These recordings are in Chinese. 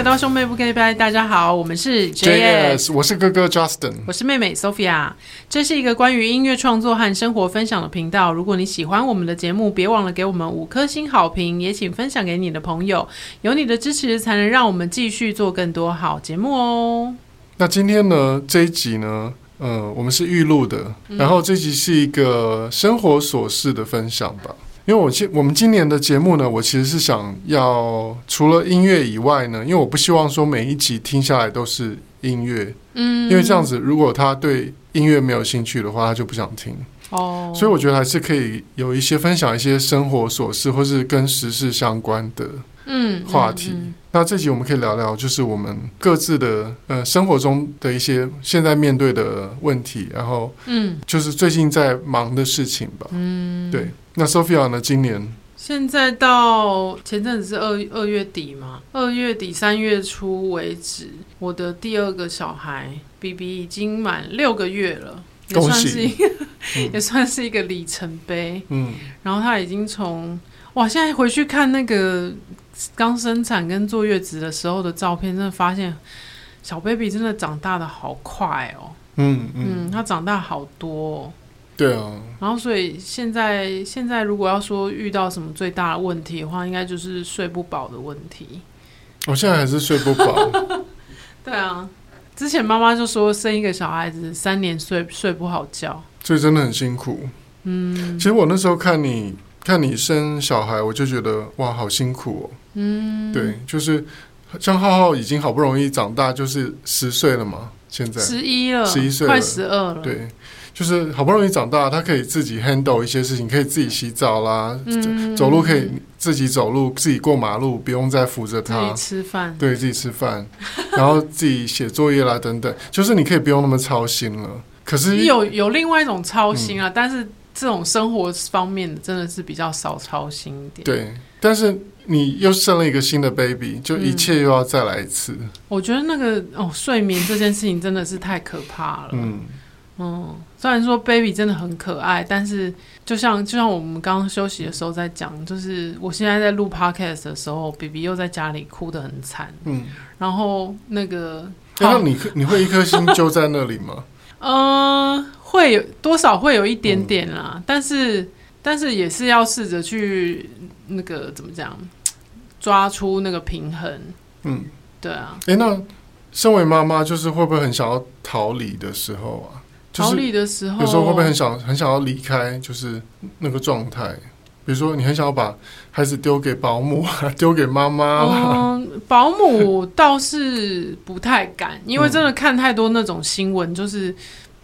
迎回到兄妹不给拜，大家好，我们是 JS，我是哥哥 Justin，我是妹妹 Sophia。这是一个关于音乐创作和生活分享的频道。如果你喜欢我们的节目，别忘了给我们五颗星好评，也请分享给你的朋友。有你的支持，才能让我们继续做更多好节目哦。那今天呢，这一集呢，呃，我们是预录的，然后这集是一个生活琐事的分享吧。因为我今我们今年的节目呢，我其实是想要除了音乐以外呢，因为我不希望说每一集听下来都是音乐，嗯，因为这样子如果他对音乐没有兴趣的话，他就不想听哦。所以我觉得还是可以有一些分享一些生活琐事，或是跟时事相关的嗯话题。嗯嗯嗯、那这集我们可以聊聊，就是我们各自的呃生活中的一些现在面对的问题，然后嗯，就是最近在忙的事情吧，嗯，对。那 Sophia 呢？今年现在到前阵子是二二月底嘛，二月底三月初为止，我的第二个小孩 BB 已经满六个月了，也算是一个，嗯、也算是一个里程碑。嗯，然后他已经从哇，现在回去看那个刚生产跟坐月子的时候的照片，真的发现小 baby 真的长大的好快哦。嗯嗯，嗯，他长大好多哦。对啊，然后所以现在现在如果要说遇到什么最大的问题的话，应该就是睡不饱的问题。我现在还是睡不饱。对啊，之前妈妈就说生一个小孩子三年睡睡不好觉，所以真的很辛苦。嗯，其实我那时候看你看你生小孩，我就觉得哇，好辛苦哦。嗯，对，就是像浩浩已经好不容易长大，就是十岁了嘛，现在十一了，十一岁，快十二了，对。就是好不容易长大，他可以自己 handle 一些事情，可以自己洗澡啦，嗯、走路可以自己走路，自己过马路，不用再扶着他。自己吃饭，对自己吃饭，然后自己写作业啦等等，就是你可以不用那么操心了。可是有有另外一种操心啊，嗯、但是这种生活方面真的是比较少操心一点。对，但是你又生了一个新的 baby，就一切又要再来一次。嗯、我觉得那个哦，睡眠这件事情真的是太可怕了。嗯。嗯，虽然说 baby 真的很可爱，但是就像就像我们刚刚休息的时候在讲，就是我现在在录 podcast 的时候，baby 又在家里哭得很惨。嗯，然后那个，那你你会一颗心揪在那里吗？嗯，会有多少会有一点点啦，嗯、但是但是也是要试着去那个怎么讲，抓出那个平衡。嗯，对啊。哎、欸，那身为妈妈，就是会不会很想要逃离的时候啊？逃离的时候，有时候会不会很想很想要离开？就是那个状态，比如说你很想要把孩子丢给保姆，丢给妈妈。嗯，保姆倒是不太敢，因为真的看太多那种新闻，就是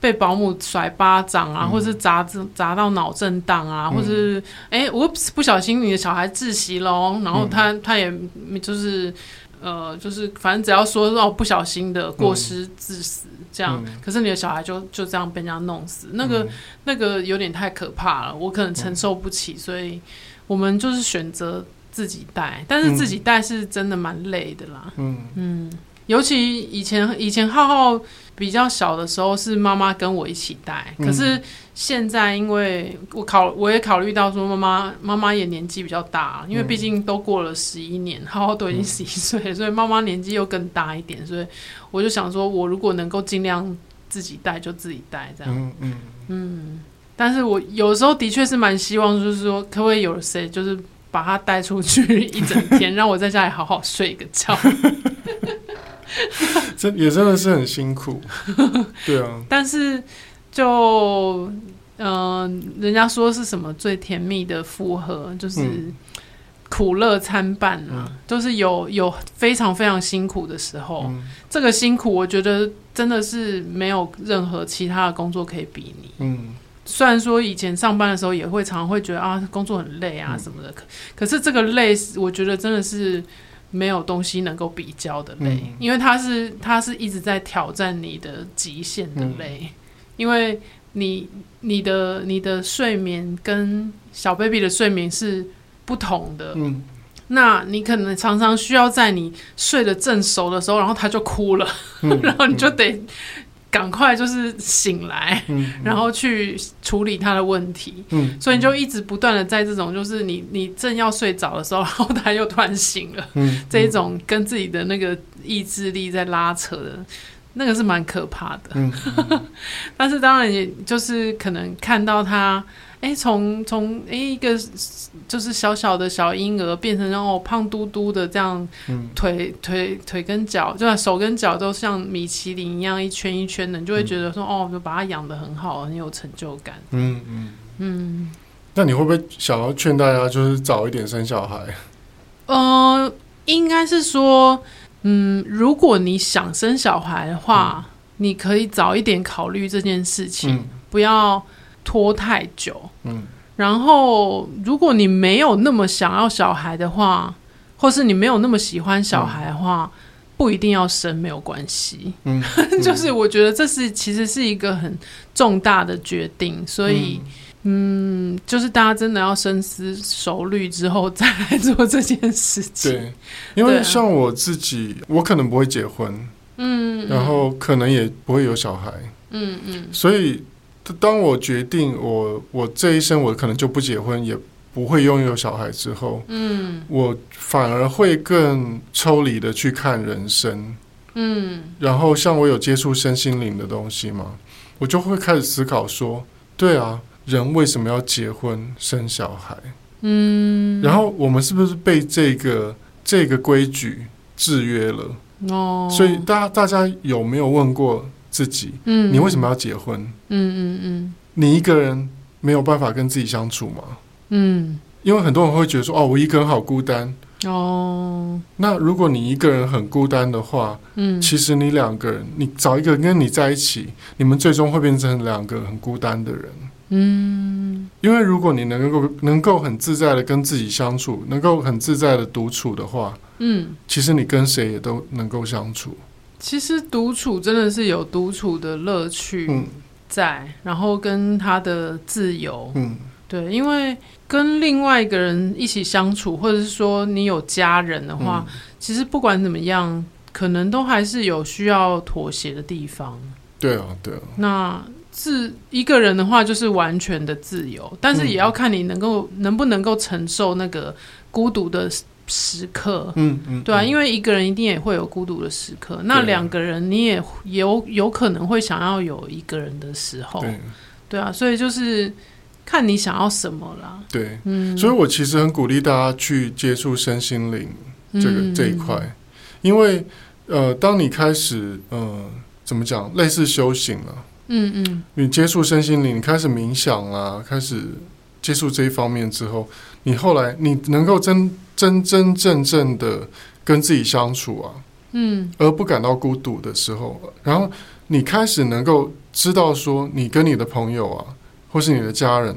被保姆甩巴掌啊，嗯、或是砸砸到脑震荡啊，嗯、或是哎，我、欸、不小心你的小孩窒息喽，然后他、嗯、他也就是。呃，就是反正只要说哦，不小心的过失致死、嗯、这样，可是你的小孩就就这样被人家弄死，那个、嗯、那个有点太可怕了，我可能承受不起，嗯、所以我们就是选择自己带，但是自己带是真的蛮累的啦。嗯。嗯，尤其以前以前浩浩比较小的时候是妈妈跟我一起带，可是。现在，因为我考，我也考虑到说，妈妈妈妈也年纪比较大，因为毕竟都过了十一年，浩浩都已经十一岁，嗯、所以妈妈年纪又更大一点，所以我就想说，我如果能够尽量自己带，就自己带这样。嗯嗯嗯。但是我有时候的确是蛮希望，就是说，可不可以有谁，就是把他带出去一整天，让我在家里好好睡个觉。这也真的是很辛苦。对啊。但是。就嗯、呃，人家说是什么最甜蜜的复合，就是苦乐参半啊，嗯、就是有有非常非常辛苦的时候。嗯、这个辛苦，我觉得真的是没有任何其他的工作可以比拟。嗯，虽然说以前上班的时候也会常常会觉得啊，工作很累啊什么的，可、嗯、可是这个累，我觉得真的是没有东西能够比较的累，嗯、因为它是它是一直在挑战你的极限的累。嗯。因为你你的你的睡眠跟小 baby 的睡眠是不同的，嗯，那你可能常常需要在你睡得正熟的时候，然后他就哭了，嗯、然后你就得赶赶快就是醒来，嗯，然后去处理他的问题。嗯，所以你就一直不断的在这种，就是你你正要睡着的时候，然后他又突然醒了，嗯，这一种跟自己的那个意志力在拉扯的，那个是蛮可怕的。嗯，但是当然也就是可能看到他。哎，从从哎一个就是小小的小婴儿变成哦胖嘟嘟的这样，嗯、腿腿腿跟脚，就手跟脚都像米其林一样一圈一圈的，你就会觉得说、嗯、哦，就把它养的很好，很有成就感。嗯嗯嗯。那你会不会想要劝大家就是早一点生小孩？呃，应该是说，嗯，如果你想生小孩的话，嗯、你可以早一点考虑这件事情，嗯、不要。拖太久，嗯，然后如果你没有那么想要小孩的话，或是你没有那么喜欢小孩的话，嗯、不一定要生，没有关系，嗯，就是我觉得这是其实是一个很重大的决定，所以，嗯，嗯，就是大家真的要深思熟虑之后再来做这件事情。对，因为像我自己，我可能不会结婚，嗯，然后可能也不会有小孩，嗯嗯，所以。当我决定我我这一生我可能就不结婚，也不会拥有小孩之后，嗯，我反而会更抽离的去看人生，嗯，然后像我有接触身心灵的东西嘛，我就会开始思考说，对啊，人为什么要结婚生小孩？嗯，然后我们是不是被这个这个规矩制约了？哦，所以大家大家有没有问过？自己，嗯，你为什么要结婚？嗯嗯嗯，你一个人没有办法跟自己相处吗？嗯，因为很多人会觉得说，哦，我一个人好孤单。哦，那如果你一个人很孤单的话，嗯，其实你两个人，你找一个人跟你在一起，你们最终会变成两个很孤单的人。嗯，因为如果你能够能够很自在的跟自己相处，能够很自在的独处的话，嗯，其实你跟谁也都能够相处。其实独处真的是有独处的乐趣在，嗯、然后跟他的自由，嗯，对，因为跟另外一个人一起相处，或者是说你有家人的话，嗯、其实不管怎么样，可能都还是有需要妥协的地方。对啊，对啊。那自一个人的话，就是完全的自由，但是也要看你能够、嗯、能不能够承受那个孤独的。时刻，嗯嗯，对啊，因为一个人一定也会有孤独的时刻，那两个人你也有有可能会想要有一个人的时候，对，对啊，所以就是看你想要什么啦。对，嗯，所以我其实很鼓励大家去接触身心灵这个这一块，因为呃，当你开始呃，怎么讲，类似修行了，嗯嗯，你接触身心灵，你开始冥想啊，开始接触这一方面之后，你后来你能够真。真真正正的跟自己相处啊，嗯，而不感到孤独的时候，然后你开始能够知道说，你跟你的朋友啊，或是你的家人，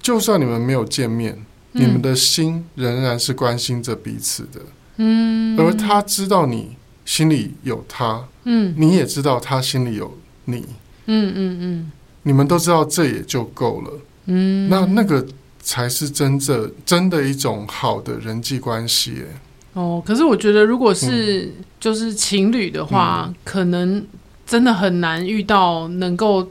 就算你们没有见面，嗯，你们的心仍然是关心着彼此的，嗯，而他知道你心里有他，嗯，你也知道他心里有你，嗯嗯嗯，你们都知道这也就够了，嗯，那那个。才是真正真的一种好的人际关系。哦，可是我觉得，如果是就是情侣的话，嗯、可能真的很难遇到能够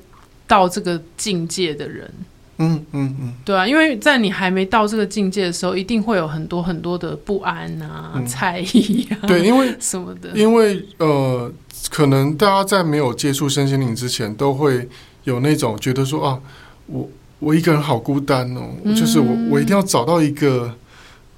到这个境界的人。嗯嗯嗯，对啊，因为在你还没到这个境界的时候，一定会有很多很多的不安啊、嗯、猜疑啊，对，因为 什么的，因为呃，可能大家在没有接触身心灵之前，都会有那种觉得说啊，我。我一个人好孤单哦，嗯、就是我，我一定要找到一个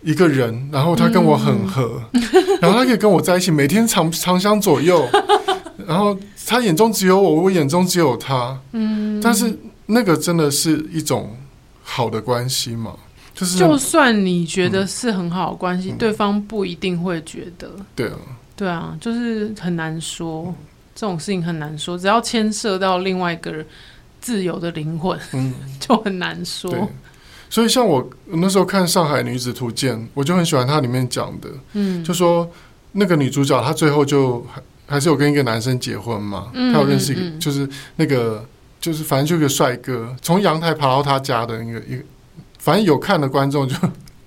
一个人，然后他跟我很合，嗯、然后他可以跟我在一起，每天长长相左右，然后他眼中只有我，我眼中只有他。嗯，但是那个真的是一种好的关系嘛？就是就算你觉得是很好的关系，嗯、对方不一定会觉得。对啊，对啊，就是很难说，嗯、这种事情很难说，只要牵涉到另外一个人。自由的灵魂，嗯，就很难说。对，所以像我那时候看《上海女子图鉴》，我就很喜欢它里面讲的，嗯，就说那个女主角她最后就还还是有跟一个男生结婚嘛，她、嗯、有认识一个，嗯、就是那个就是反正就一个帅哥，从阳台爬到她家的那个一个，反正有看的观众就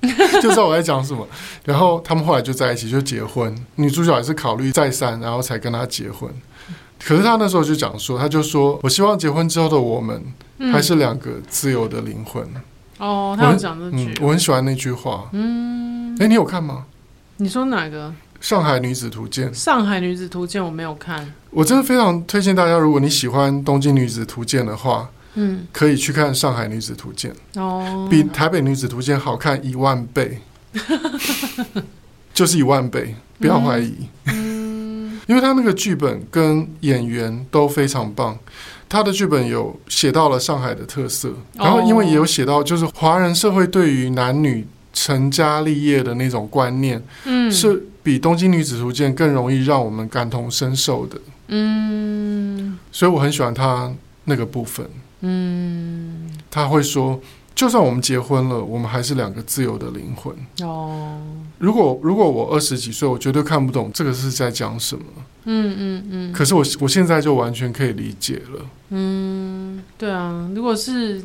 就知道我在讲什么。然后他们后来就在一起就结婚，女主角也是考虑再三，然后才跟他结婚。可是他那时候就讲说，他就说我希望结婚之后的我们还是两个自由的灵魂。哦，他有讲这句，我很喜欢那句话。嗯，哎，你有看吗？你说哪个？《上海女子图鉴》。《上海女子图鉴》我没有看。我真的非常推荐大家，如果你喜欢《东京女子图鉴》的话，嗯，可以去看《上海女子图鉴》。哦，比《台北女子图鉴》好看一万倍，就是一万倍，不要怀疑。嗯，因为他那个剧本跟演员都非常棒，他的剧本有写到了上海的特色，然后因为也有写到，就是华人社会对于男女成家立业的那种观念，嗯，是。比《东京女子图鉴》更容易让我们感同身受的，嗯，所以我很喜欢他那个部分，嗯，他会说，就算我们结婚了，我们还是两个自由的灵魂。哦，如果如果我二十几岁，我绝对看不懂这个是在讲什么，嗯嗯嗯，可是我我现在就完全可以理解了，嗯，对啊，如果是。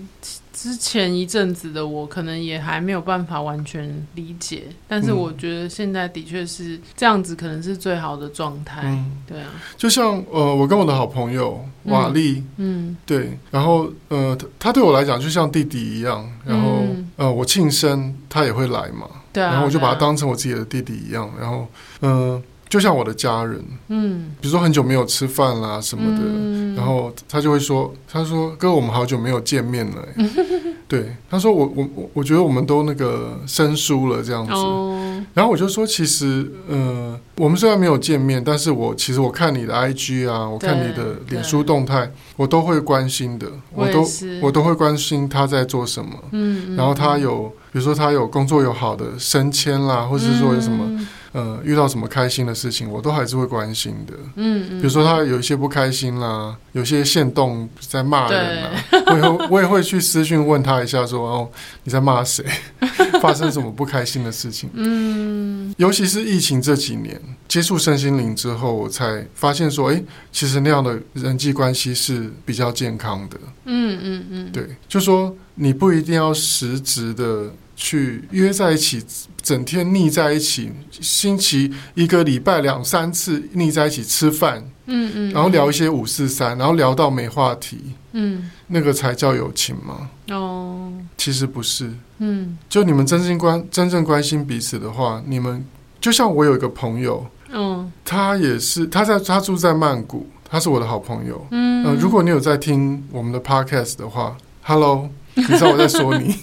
之前一阵子的我，可能也还没有办法完全理解，但是我觉得现在的确是这样子，可能是最好的状态。嗯，对啊，就像呃，我跟我的好朋友瓦力，嗯，对，然后呃，他对我来讲就像弟弟一样，然后、嗯、呃，我庆生他也会来嘛，对啊，然后我就把他当成我自己的弟弟一样，然后嗯。呃就像我的家人，嗯，比如说很久没有吃饭啦什么的，嗯、然后他就会说，他说哥，我们好久没有见面了，对，他说我我我我觉得我们都那个生疏了这样子，哦、然后我就说其实，呃，我们虽然没有见面，但是我其实我看你的 IG 啊，我看你的脸书动态，我都会关心的，我都我都会关心他在做什么，嗯，然后他有，比如说他有工作有好的升迁啦，或者是说有什么。嗯呃，遇到什么开心的事情，我都还是会关心的。嗯，嗯，比如说他有一些不开心啦，有些线动在骂人 我也会我也会去私讯问他一下说，说哦，你在骂谁？发生什么不开心的事情？嗯，尤其是疫情这几年，接触身心灵之后，我才发现说，哎，其实那样的人际关系是比较健康的。嗯嗯嗯，对，就说你不一定要实质的。去约在一起，整天腻在一起，星期一个礼拜两三次腻在一起吃饭，嗯嗯，然后聊一些五四三，然后聊到没话题，嗯，那个才叫友情吗？哦，其实不是，嗯，就你们真心关真正关心彼此的话，你们就像我有一个朋友，嗯，他也是他在他住在曼谷，他是我的好朋友，嗯，呃，如果你有在听我们的 podcast 的话，Hello。你知道我在说你，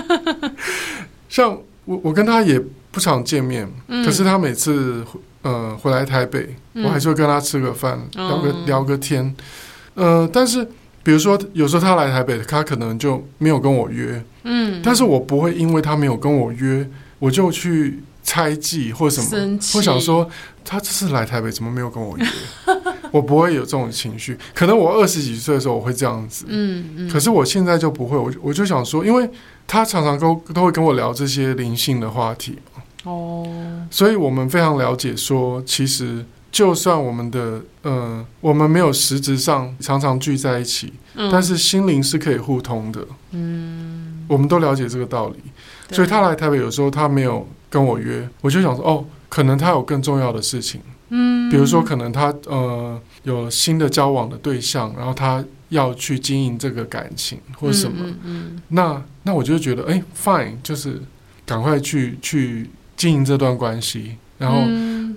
像我，我跟他也不常见面，嗯、可是他每次呃回来台北，嗯、我还是会跟他吃个饭，聊个、嗯、聊个天，呃，但是比如说有时候他来台北，他可能就没有跟我约，嗯，但是我不会因为他没有跟我约，我就去猜忌或什么，或想说他这次来台北怎么没有跟我约？我不会有这种情绪，可能我二十几岁的时候我会这样子，嗯嗯，可是我现在就不会，我我就想说，因为他常常都都会跟我聊这些灵性的话题，哦，所以我们非常了解说，其实就算我们的呃，我们没有实质上常常聚在一起，嗯，但是心灵是可以互通的，嗯，我们都了解这个道理，所以他来台北有时候他没有跟我约，我就想说，哦，可能他有更重要的事情。嗯，比如说，可能他呃有新的交往的对象，然后他要去经营这个感情或者什么，嗯，嗯，嗯，那那我就觉得，哎，fine，就是赶快去去经营这段关系，然后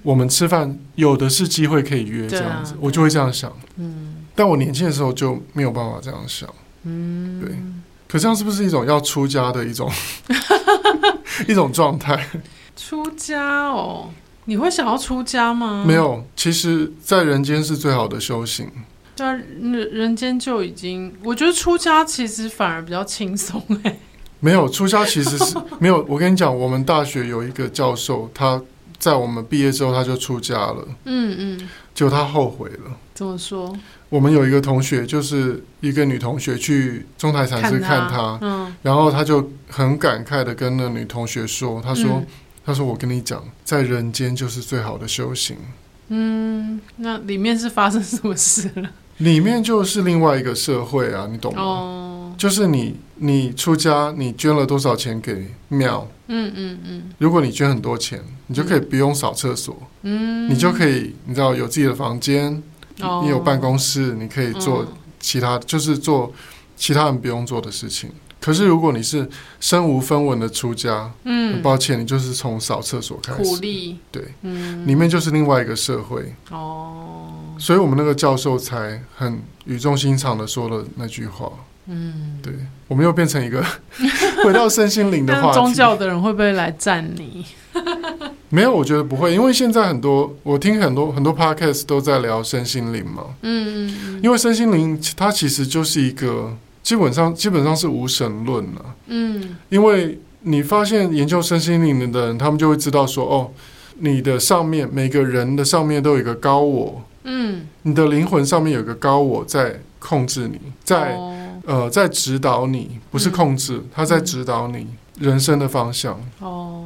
我们吃饭有的是机会可以约这样子，我就会这样想。嗯，但我年轻的时候就没有办法这样想。嗯，对。可这样是不是一种要出家的一种 一种状态？出家哦。你会想要出家吗？没有，其实，在人间是最好的修行。在人人间就已经，我觉得出家其实反而比较轻松哎。没有，出家其实是 没有。我跟你讲，我们大学有一个教授，他在我们毕业之后他就出家了。嗯嗯。结果他后悔了。怎么说？我们有一个同学，就是一个女同学去中台禅寺看他，嗯，然后他就很感慨的跟那女同学说：“他说。嗯”他说：“我跟你讲，在人间就是最好的修行。”嗯，那里面是发生什么事了？里面就是另外一个社会啊，你懂吗？哦，就是你你出家，你捐了多少钱给庙？嗯嗯嗯。如果你捐很多钱，你就可以不用扫厕所。嗯，你就可以，你知道有自己的房间，哦、你有办公室，你可以做其他，嗯、就是做其他人不用做的事情。可是如果你是身无分文的出家，嗯，很抱歉，你就是从扫厕所开始，苦力，对，嗯，里面就是另外一个社会。哦。所以我们那个教授才很语重心长的说了那句话，嗯，对，我们又变成一个 回到身心灵的话题。宗教的人会不会来赞你？没有，我觉得不会，因为现在很多我听很多很多 podcast 都在聊身心灵嘛，嗯嗯嗯，因为身心灵它其实就是一个。基本上基本上是无神论了，嗯，因为你发现研究身心灵的人，他们就会知道说，哦，你的上面每个人的上面都有一个高我，嗯，你的灵魂上面有一个高我在控制你，在、哦、呃在指导你，不是控制，嗯、他在指导你人生的方向，哦，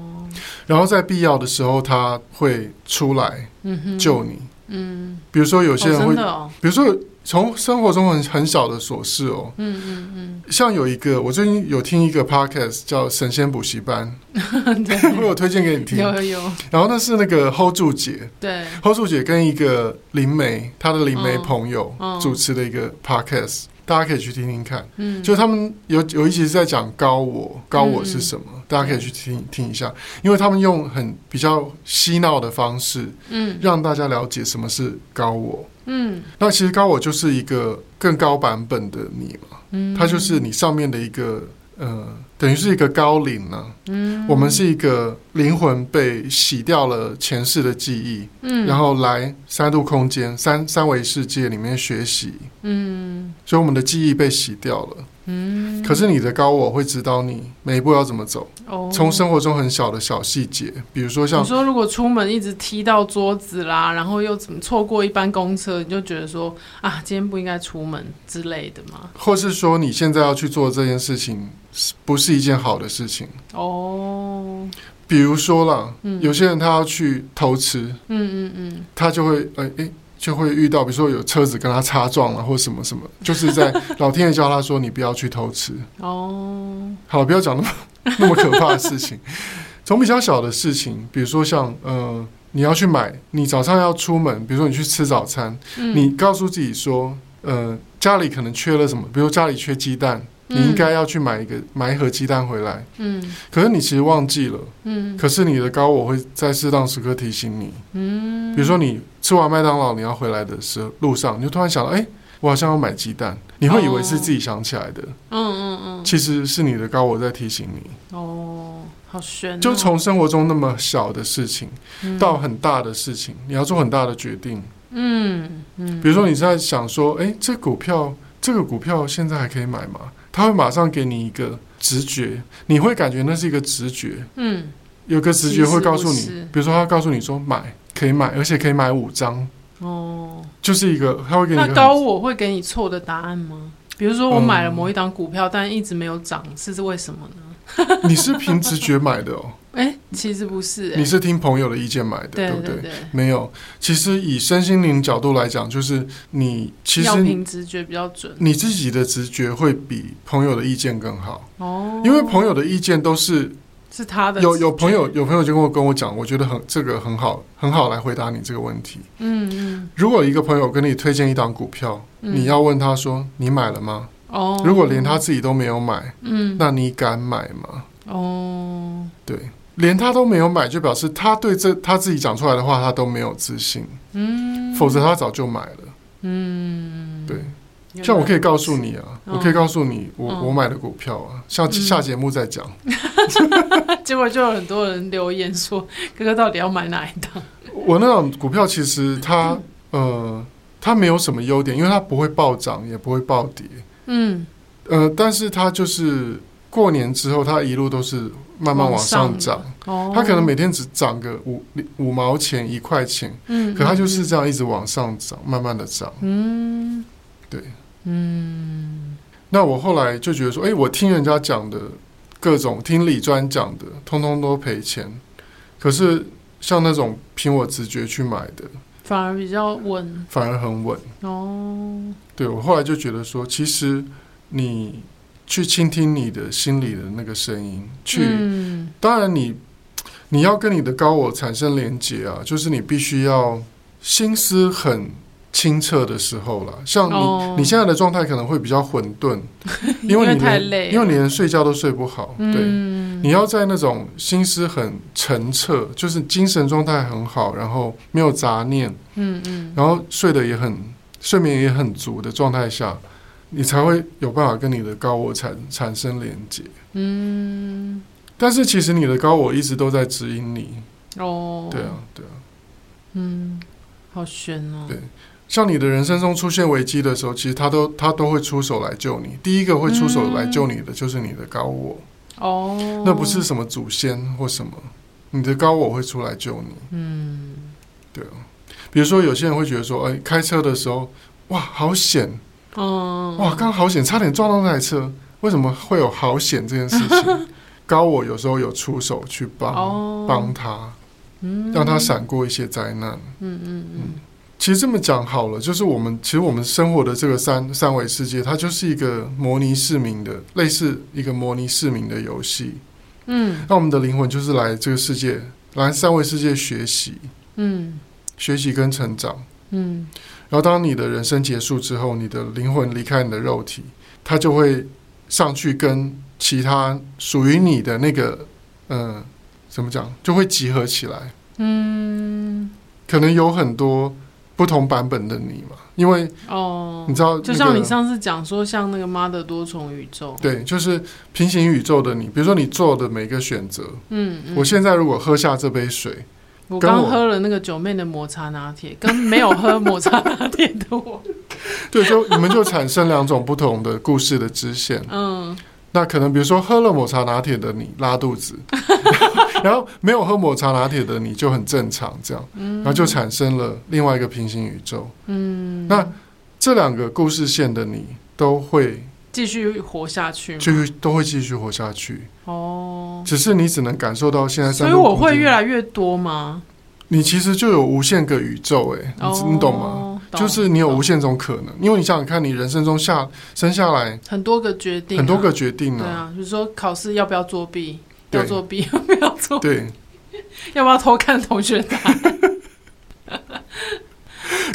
然后在必要的时候他会出来，救你，嗯，比如说有些人会，哦哦、比如说。从生活中很很小的琐事哦，嗯嗯嗯，像有一个，我最近有听一个 podcast 叫神仙补习班，对 我有推荐给你听，有有有。然后那是那个 hold 住姐，对，hold 住姐跟一个灵媒，她的灵媒朋友主持的一个 podcast。大家可以去听听看，嗯，就他们有有一集是在讲高我，高我是什么？嗯、大家可以去听听一下，因为他们用很比较嬉闹的方式，嗯，让大家了解什么是高我，嗯，那其实高我就是一个更高版本的你嘛，嗯，它就是你上面的一个。呃，等于是一个高领呢、啊。嗯，我们是一个灵魂被洗掉了前世的记忆，嗯，然后来三度空间、三三维世界里面学习，嗯，所以我们的记忆被洗掉了。嗯，可是你的高我会指导你每一步要怎么走。哦，从生活中很小的小细节，比如说像你说，如果出门一直踢到桌子啦，然后又怎么错过一班公车，你就觉得说啊，今天不应该出门之类的吗？或是说你现在要去做这件事情，不是一件好的事情？哦，比如说啦，嗯，有些人他要去偷吃，嗯嗯嗯，他就会哎哎。欸就会遇到，比如说有车子跟他擦撞了，或什么什么，就是在老天爷教他说：“你不要去偷吃。”哦，好，不要讲那么那么可怕的事情。从比较小的事情，比如说像呃，你要去买，你早上要出门，比如说你去吃早餐，嗯、你告诉自己说，呃，家里可能缺了什么，比如家里缺鸡蛋。你应该要去买一个买一盒鸡蛋回来，嗯，可是你其实忘记了，嗯，可是你的高我会在适当时刻提醒你，嗯，比如说你吃完麦当劳你要回来的时候路上，你就突然想到，哎，我好像要买鸡蛋，你会以为是自己想起来的，嗯嗯嗯，其实是你的高我在提醒你，哦，好悬，就从生活中那么小的事情到很大的事情，你要做很大的决定，嗯嗯，比如说你在想说，哎，这股票这个股票现在还可以买吗？他会马上给你一个直觉，你会感觉那是一个直觉。嗯，有个直觉会告诉你，比如说他告诉你说买可以买，而且可以买五张。哦，就是一个他会给你。那高我会给你错的答案吗？比如说我买了某一档股票，嗯、但一直没有涨，是是为什么呢？你是凭直觉买的哦？哎、欸，其实不是、欸，你是听朋友的意见买的，对，对不对？没有，其实以身心灵角度来讲，就是你其实要凭直觉比较准，你自己的直觉会比朋友的意见更好哦，因为朋友的意见都是是他的。有有朋友有朋友就跟我跟我讲，我觉得很这个很好很好来回答你这个问题。嗯嗯，如果一个朋友跟你推荐一档股票，嗯、你要问他说你买了吗？哦，如果连他自己都没有买，嗯，那你敢买吗？哦，对。连他都没有买，就表示他对这他自己讲出来的话，他都没有自信。嗯，否则他早就买了。嗯，对。像我可以告诉你啊，哦、我可以告诉你我，我、买的股票啊，像下节目再讲。嗯、结果就有很多人留言说：“哥哥到底要买哪一档？” 我那种股票其实它呃，它没有什么优点，因为它不会暴涨，也不会暴跌。嗯，呃，但是它就是过年之后，它一路都是。慢慢往上涨，哦、它可能每天只涨个五五毛钱一块钱，嗯，可它就是这样一直往上涨，慢慢的涨，嗯，对，嗯，那我后来就觉得说，哎、欸，我听人家讲的各种，听李专讲的，通通都赔钱，可是像那种凭我直觉去买的，反而比较稳，反而很稳，哦，对，我后来就觉得说，其实你。去倾听你的心里的那个声音，去，嗯、当然你你要跟你的高我产生连接啊，就是你必须要心思很清澈的时候了。像你、哦、你现在的状态可能会比较混沌，因为你太累，因为你连睡觉都睡不好。嗯、对，你要在那种心思很澄澈，就是精神状态很好，然后没有杂念，嗯嗯，然后睡得也很睡眠也很足的状态下，你才会有办法跟你的高我产产生连接。嗯，但是其实你的高我一直都在指引你。哦，对啊，对啊，嗯，好悬哦。对，像你的人生中出现危机的时候，其实他都他都会出手来救你。第一个会出手来救你的就是你的高我。哦，那不是什么祖先或什么，你的高我会出来救你。嗯，对啊。比如说有些人会觉得说，哎，开车的时候，哇，好险。嗯，哇，刚刚好险，差点撞到那台车。为什么会有好险这件事情？高我有时候有出手去帮帮、哦、他。让他闪过一些灾难。嗯嗯嗯。其实这么讲好了，就是我们其实我们生活的这个三三维世界，它就是一个模拟市民的，类似一个模拟市民的游戏。嗯。那我们的灵魂就是来这个世界，来三维世界学习。嗯。学习跟成长。嗯。然后当你的人生结束之后，你的灵魂离开你的肉体，它就会上去跟其他属于你的那个，嗯、呃。怎么讲就会集合起来？嗯，可能有很多不同版本的你嘛，因为哦，你知道、那个，就像你上次讲说，像那个妈的多重宇宙，对，就是平行宇宙的你。比如说你做的每个选择，嗯，嗯，我现在如果喝下这杯水，我刚喝了那个九妹的抹茶拿铁，跟没有喝抹茶拿铁的我，对，就你们就产生两种不同的故事的支线，嗯。那可能比如说喝了抹茶拿铁的你拉肚子，然后没有喝抹茶拿铁的你就很正常，这样，然后就产生了另外一个平行宇宙。嗯，那这两个故事线的你都会继续活下去，继续都会继续活下去。哦，只是你只能感受到现在，所以我会越来越多吗？你其实就有无限个宇宙，哎，你你懂吗？就是你有无限种可能，因为你想想看，你人生中下生下来很多个决定，很多个决定啊。对啊，比如说考试要不要作弊，要作弊 要不要作，对，要不要偷看同学？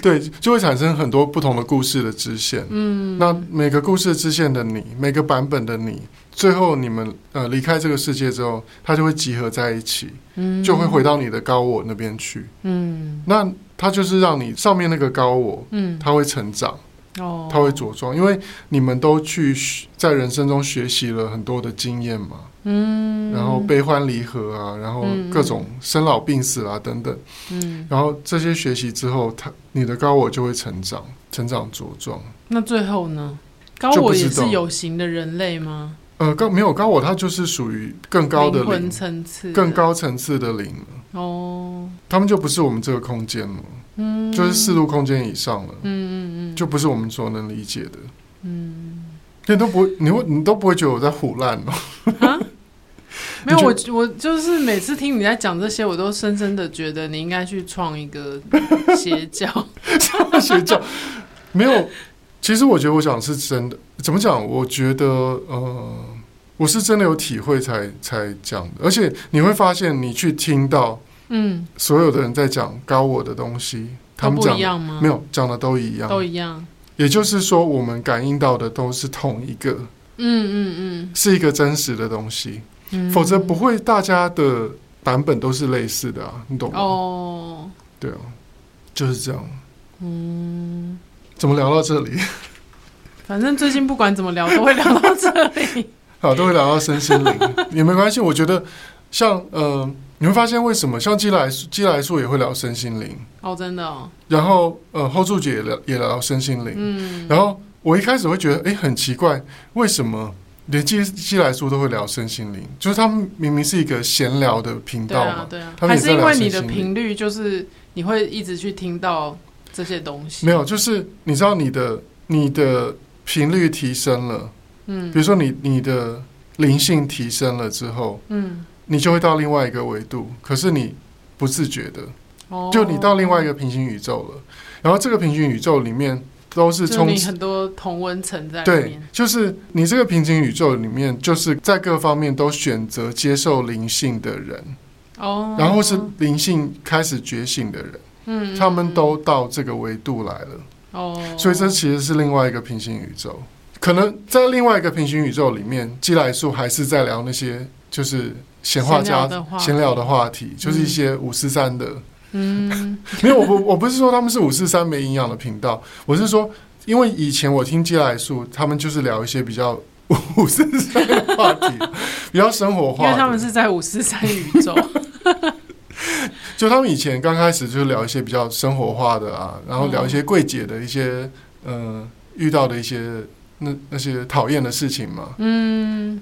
对，就会产生很多不同的故事的支线。嗯，那每个故事支线的你，每个版本的你，最后你们呃离开这个世界之后，它就会集合在一起，嗯，就会回到你的高我那边去。嗯，那它就是让你上面那个高我，嗯，它会成长，哦，它会茁壮，因为你们都去在人生中学习了很多的经验嘛。嗯，然后悲欢离合啊，然后各种生老病死啊等等，嗯，然后这些学习之后，他你的高我就会成长，成长茁壮。那最后呢？高我也是有形的人类吗？呃，高没有高我，它就是属于更高的灵魂层次，更高层次的灵。哦，他们就不是我们这个空间了，嗯，就是四度空间以上了，嗯嗯嗯，就不是我们所能理解的，嗯，你都不会，你会你都不会觉得我在胡烂哦。啊 没有我，我就是每次听你在讲这些，我都深深的觉得你应该去创一个 邪教。邪教没有，其实我觉得我讲是真的。怎么讲？我觉得呃，我是真的有体会才才讲的。而且你会发现，你去听到，嗯，所有的人在讲高我的东西，他们讲一样吗？没有，讲的都一样，都一样。也就是说，我们感应到的都是同一个，嗯嗯嗯，是一个真实的东西。否则不会，大家的版本都是类似的啊，你懂吗？哦，对啊，就是这样。嗯，怎么聊到这里？反正最近不管怎么聊，都会聊到这里。好，都会聊到身心灵也没关系。我觉得像呃，你会发现为什么像基来基来树也会聊身心灵哦，真的哦。然后呃，后柱姐也聊也聊身心灵。嗯，然后我一开始会觉得，哎，很奇怪，为什么？连基基来说都会聊身心灵，就是他们明明是一个闲聊的频道嘛，对啊，对啊，还是因为你的频率就是你会一直去听到这些东西。没有，就是你知道你的你的频率提升了，嗯，比如说你你的灵性提升了之后，嗯，你就会到另外一个维度，可是你不自觉的，哦，就你到另外一个平行宇宙了，然后这个平行宇宙里面。都是充你很多同温层在里面。对，就是你这个平行宇宙里面，就是在各方面都选择接受灵性的人，哦，然后是灵性开始觉醒的人，嗯，他们都到这个维度来了。哦，所以这其实是另外一个平行宇宙。可能在另外一个平行宇宙里面，基来素还是在聊那些就是闲话家闲聊的话题，就是一些五四三的。嗯，没有，我不我不是说他们是五四三没营养的频道，我是说，因为以前我听基来素，他们就是聊一些比较五四三的话题，比较生活化，因为他们是在五四三宇宙。就他们以前刚开始就聊一些比较生活化的啊，然后聊一些柜姐的一些嗯、呃、遇到的一些那那些讨厌的事情嘛。嗯，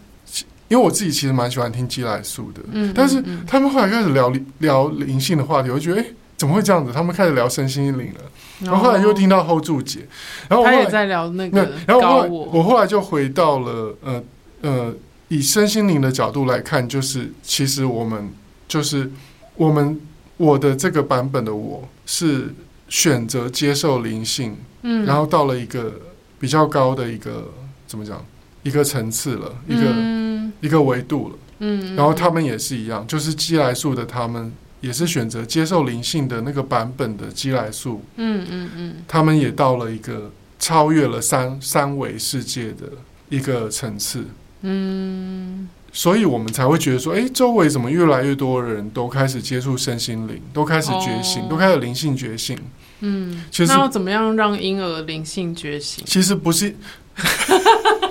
因为我自己其实蛮喜欢听基来素的，嗯，但是他们后来开始聊聊灵性的话题，我就觉得哎、欸，怎么会这样子？他们开始聊身心灵了，然后后来又听到 hold 住姐，然后他也在聊那个，然后我。我后来就回到了呃呃，以身心灵的角度来看，就是其实我们就是。我们我的这个版本的我是选择接受灵性，嗯，然后到了一个比较高的一个怎么讲一个层次了，一个、嗯、一个维度了，嗯，然后他们也是一样，就是基来素的他们也是选择接受灵性的那个版本的基来素，嗯嗯嗯，他们也到了一个超越了三三维世界的一个层次，嗯。所以我们才会觉得说，哎，周围怎么越来越多人都开始接触身心灵，都开始觉醒，都开始灵性觉醒。嗯，其实那要怎么样让婴儿灵性觉醒？其实不是。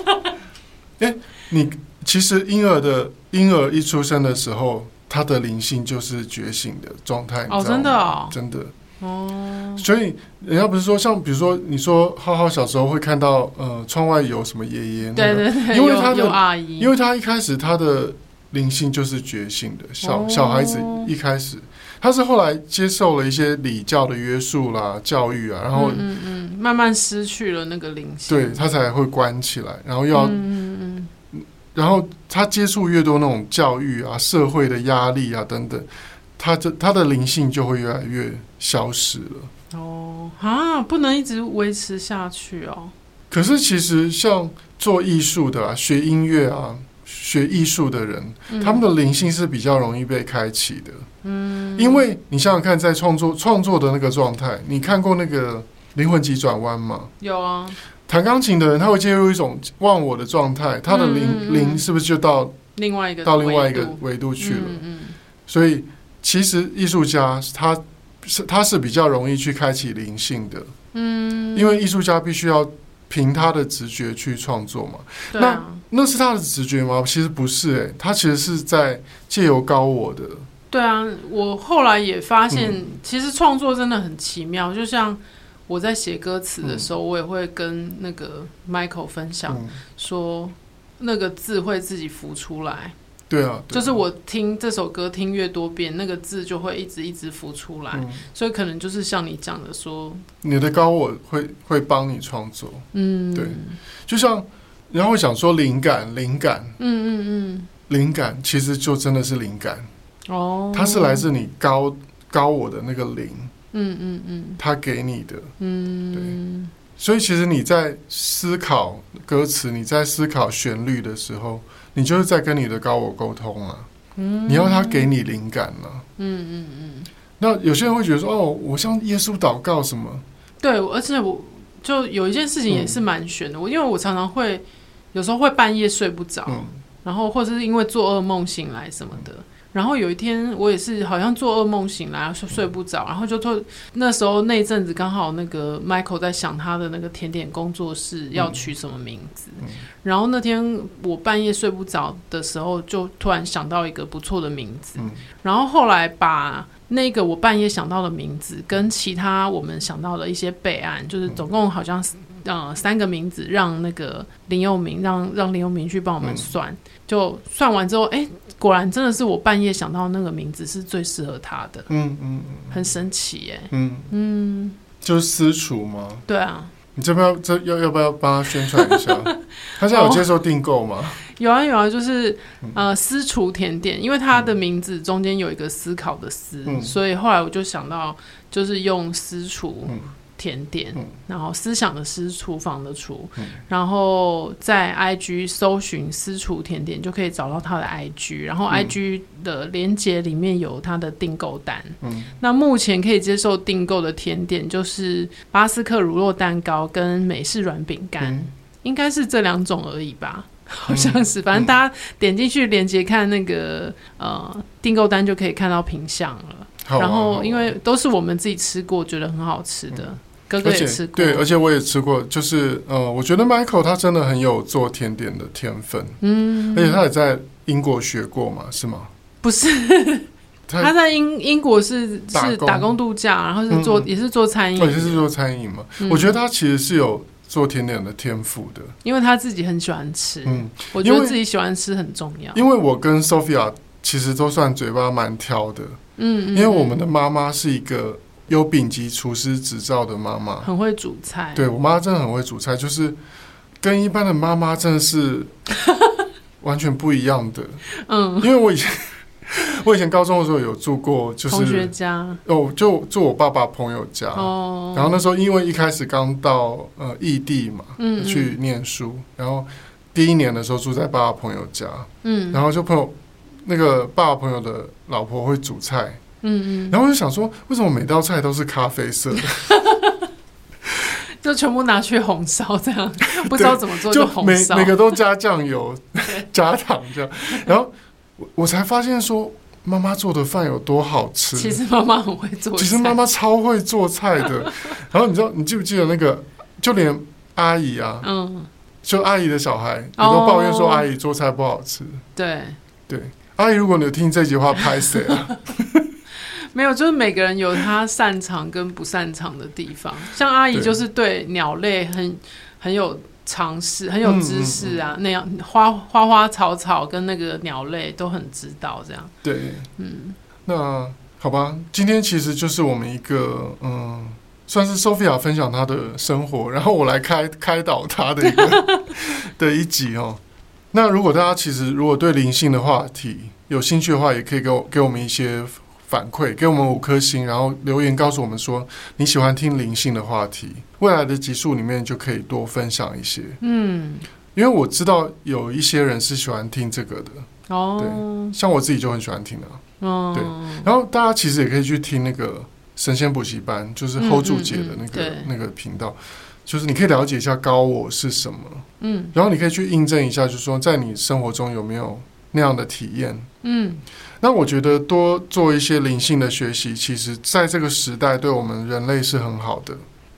哎，你其实婴儿的婴儿一出生的时候，他的灵性就是觉醒的状态。哦，真的哦，真的。哦，所以人家不是说，像比如说，你说浩浩小时候会看到，呃，窗外有什么爷爷，对对对，因为他的阿姨，因为他一开始他的灵性就是觉醒的，小小孩子一开始，他是后来接受了一些礼教的约束啦、教育啊，然后嗯嗯，慢慢失去了那个灵性，对他才会关起来，然后要然后他接触越多那种教育啊、社会的压力啊等等。他这他的灵性就会越来越消失了。哦，啊，不能一直维持下去哦。可是其实像做艺术的啊，学音乐啊，学艺术的人，嗯、他们的灵性是比较容易被开启的。嗯，因为你想想看，在创作创作的那个状态，你看过那个灵魂急转弯吗？有啊。弹钢琴的人，他会进入一种忘我的状态，他的灵灵、嗯、是不是就到另外一个到另外一个维度去了？嗯，嗯，所以。其实艺术家他是他是比较容易去开启灵性的，嗯，因为艺术家必须要凭他的直觉去创作嘛。那那是他的直觉吗？其实不是，欸，诶，他其实是在借由高我的。对啊，我后来也发现，其实创作真的很奇妙。嗯，就像我在写歌词的时候，我也会跟那个 Michael 分享，说那个字会自己浮出来。对啊，对啊，就是我听这首歌听越多遍，那个字就会一直一直浮出来，嗯、所以可能就是像你讲的说，你的高我会会帮你创作，嗯，对，就像然后会想说灵感，灵感，嗯嗯嗯，灵感其实就真的是灵感，哦，它是来自你高高我的那个灵，嗯嗯嗯，他给你的，嗯，对，所以其实你在思考歌词，你在思考旋律的时候。你就是在跟你的高我沟通啊，嗯，你要他给你灵感了，嗯嗯嗯。那有些人会觉得说，哦，我向耶稣祷告什么？对，而且我就有一件事情也是蛮悬的，我、嗯、因为我常常会有时候会半夜睡不着，嗯、然后或者是因为做噩梦醒来什么的。然后有一天，我也是好像做噩梦醒来，睡睡不着，然后就做那时候那阵子刚好那个 Michael 在想他的那个甜点工作室要取什么名字，嗯。嗯、然后那天我半夜睡不着的时候，就突然想到一个不错的名字，嗯、然后后来把那个我半夜想到的名字跟其他我们想到的一些备案，就是总共好像是呃三个名字，让那个林佑明让让林佑明去帮我们算，嗯、就算完之后，哎。果然真的是我半夜想到那个名字是最适合他的，嗯嗯，很神奇耶，嗯。嗯，就是私厨吗？对啊，你这边要这要要不要帮他宣传一下？他现在有接受订购吗？有啊有啊，就是呃私厨甜点，因为他的名字中间有一个思考的思，所以后来我就想到就是用私厨甜点，嗯、然后思想的思，厨房的厨，嗯、然后在 IG 搜寻私厨甜点就可以找到他的 IG，然后 IG 的连接里面有他的订购单。嗯，那目前可以接受订购的甜点就是巴斯克乳酪蛋糕跟美式软饼干，嗯、应该是这两种而已吧。好像是，反正大家点进去链接看那个呃订购单就可以看到品相了。啊、然后因为都是我们自己吃过，觉得很好吃的，嗯、哥哥也吃过。对，而且我也吃过，就是呃，我觉得 Michael 他真的很有做甜点的天分。嗯，而且他也在英国学过嘛，是吗？不是，他，他在英英国是是打工度假，然后是做、嗯、也是做餐饮，也是做餐饮嘛。嗯、我觉得他其实是有。做甜点的天赋的，因为他自己很喜欢吃。嗯，我觉得自己喜欢吃很重要。因为我跟 Sophia 其实都算嘴巴蛮挑的。嗯，因为我们的妈妈是一个有丙级厨师执照的妈妈，很会煮菜。对，我妈真的很会煮菜，就是跟一般的妈妈真的是 完全不一样的。嗯，因为我以前。我以前高中的时候有住过，就是同学家哦，就住我爸爸朋友家。哦，然后那时候因为一开始刚到呃异地嘛，嗯，去念书，然后第一年的时候住在爸爸朋友家，嗯，然后就朋友那个爸爸朋友的老婆会煮菜，嗯嗯，然后我就想说，为什么每道菜都是咖啡色的？就全部拿去红烧这样，不知道怎么做就红烧，每每个都加酱油、加糖这样，然后。我才发现说，妈妈做的饭有多好吃。其实妈妈很会做，其实妈妈超会做菜的。然后你知道，你记不记得那个，就连阿姨啊，嗯，就阿姨的小孩也都抱怨说阿姨做菜不好吃。对对，阿姨，如果你有听这句话，拍谁啊？没有，就是每个人有他擅长跟不擅长的地方。像阿姨就是对鸟类很很有。尝试很有知识啊，嗯嗯嗯、那样花花花草草跟那个鸟类都很知道这样。对，嗯，那好吧，今天其实就是我们一个嗯，算是 Sophia 分享她的生活，然后我来开开导她的一个 的一集哦。那如果大家其实如果对灵性的话题有兴趣的话，也可以给我给我们一些。反馈给我们五颗星，然后留言告诉我们说你喜欢听灵性的话题，未来的集数里面就可以多分享一些。嗯，因为我知道有一些人是喜欢听这个的。哦，对，像我自己就很喜欢听的哦，对。然后大家其实也可以去听那个神仙补习班，就是 hold 住姐的那个、嗯嗯、那个频道，就是你可以了解一下高我是什么，嗯，然后你可以去印证一下，就是说在你生活中有没有那样的体验，嗯。那我觉得多做一些灵性的学习，其实在这个时代对我们人类是很好的。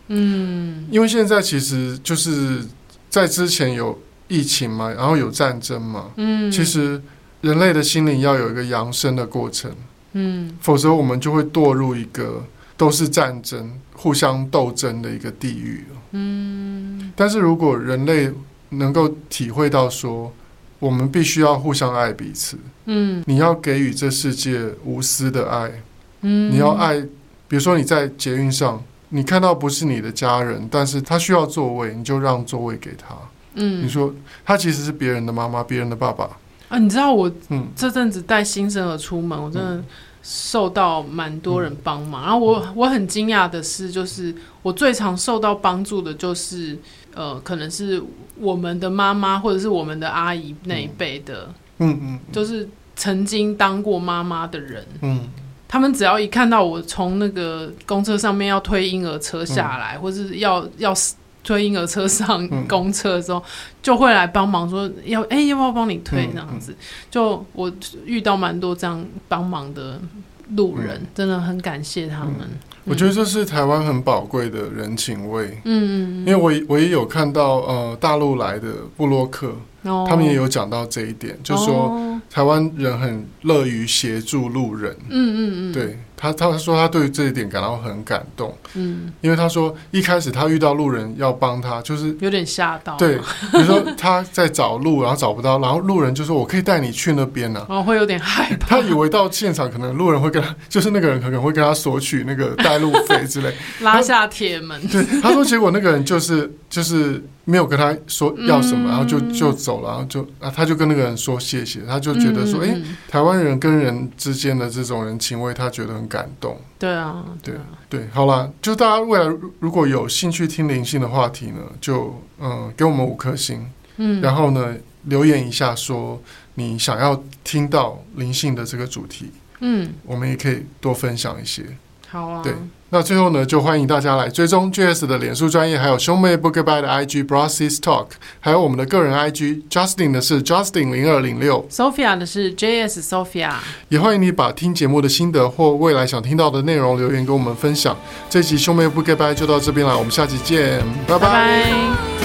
嗯，因为现在其实就是在之前有疫情嘛，然后有战争嘛。嗯，其实人类的心灵要有一个扬升的过程。嗯，否则我们就会堕入一个都是战争、互相斗争的一个地狱。嗯，但是如果人类能够体会到说，我们必须要互相爱彼此。嗯，你要给予这世界无私的爱。嗯，你要爱，比如说你在捷运上，你看到不是你的家人，但是他需要座位，你就让座位给他。嗯，你说他其实是别人的妈妈，别人的爸爸。啊，你知道我嗯这阵子带新生儿出门，我真的受到蛮多人帮忙。嗯，然后我我很惊讶的是，就是我最常受到帮助的就是。呃，可能是我们的妈妈或者是我们的阿姨那一辈的，嗯嗯，就是曾经当过妈妈的人，嗯，他们只要一看到我从那个公车上面要推婴儿车下来，嗯、或是要要推婴儿车上公车的时候，嗯、就会来帮忙说要哎、欸、要不要帮你推？这样子，就我遇到蛮多这样帮忙的路人，嗯、真的很感谢他们。嗯我觉得这是台湾很宝贵的人情味。嗯，因为我我也有看到呃大陆来的部落客，哦、他们也有讲到这一点，就是说台湾人很乐于协助路人。嗯嗯嗯，对。他他说他对于这一点感到很感动，嗯，因为他说一开始他遇到路人要帮他，就是有点吓到，对，比如说他在找路，然后找不到，然后路人就说：“我可以带你去那边呢。”哦，会有点害怕。他以为到现场可能路人会跟他，就是那个人可能会跟他索取那个带路费之类，拉下铁门。对，他说结果那个人就是就是没有跟他说要什么，然后就就走了，然后就啊他就跟那个人说谢谢，他就觉得说：“哎，台湾人跟人之间的这种人情味，他觉得很。”感动。对啊，对对，好了，就大家未来如果有兴趣听灵性的话题呢，就嗯给我们五颗星，嗯，然后呢留言一下说你想要听到灵性的这个主题，嗯，我们也可以多分享一些。好啊，对。那最后呢，就欢迎大家来追踪 JS 的脸书专业，还有兄妹不 goodbye 的 IG Brothers Talk，还有我们的个人 IG Justin 的是 Justin 零二零六，Sophia 的是 JS Sophia。也欢迎你把听节目的心得或未来想听到的内容留言跟我们分享。这集兄妹不 goodbye 就到这边了，我们下期见，拜拜。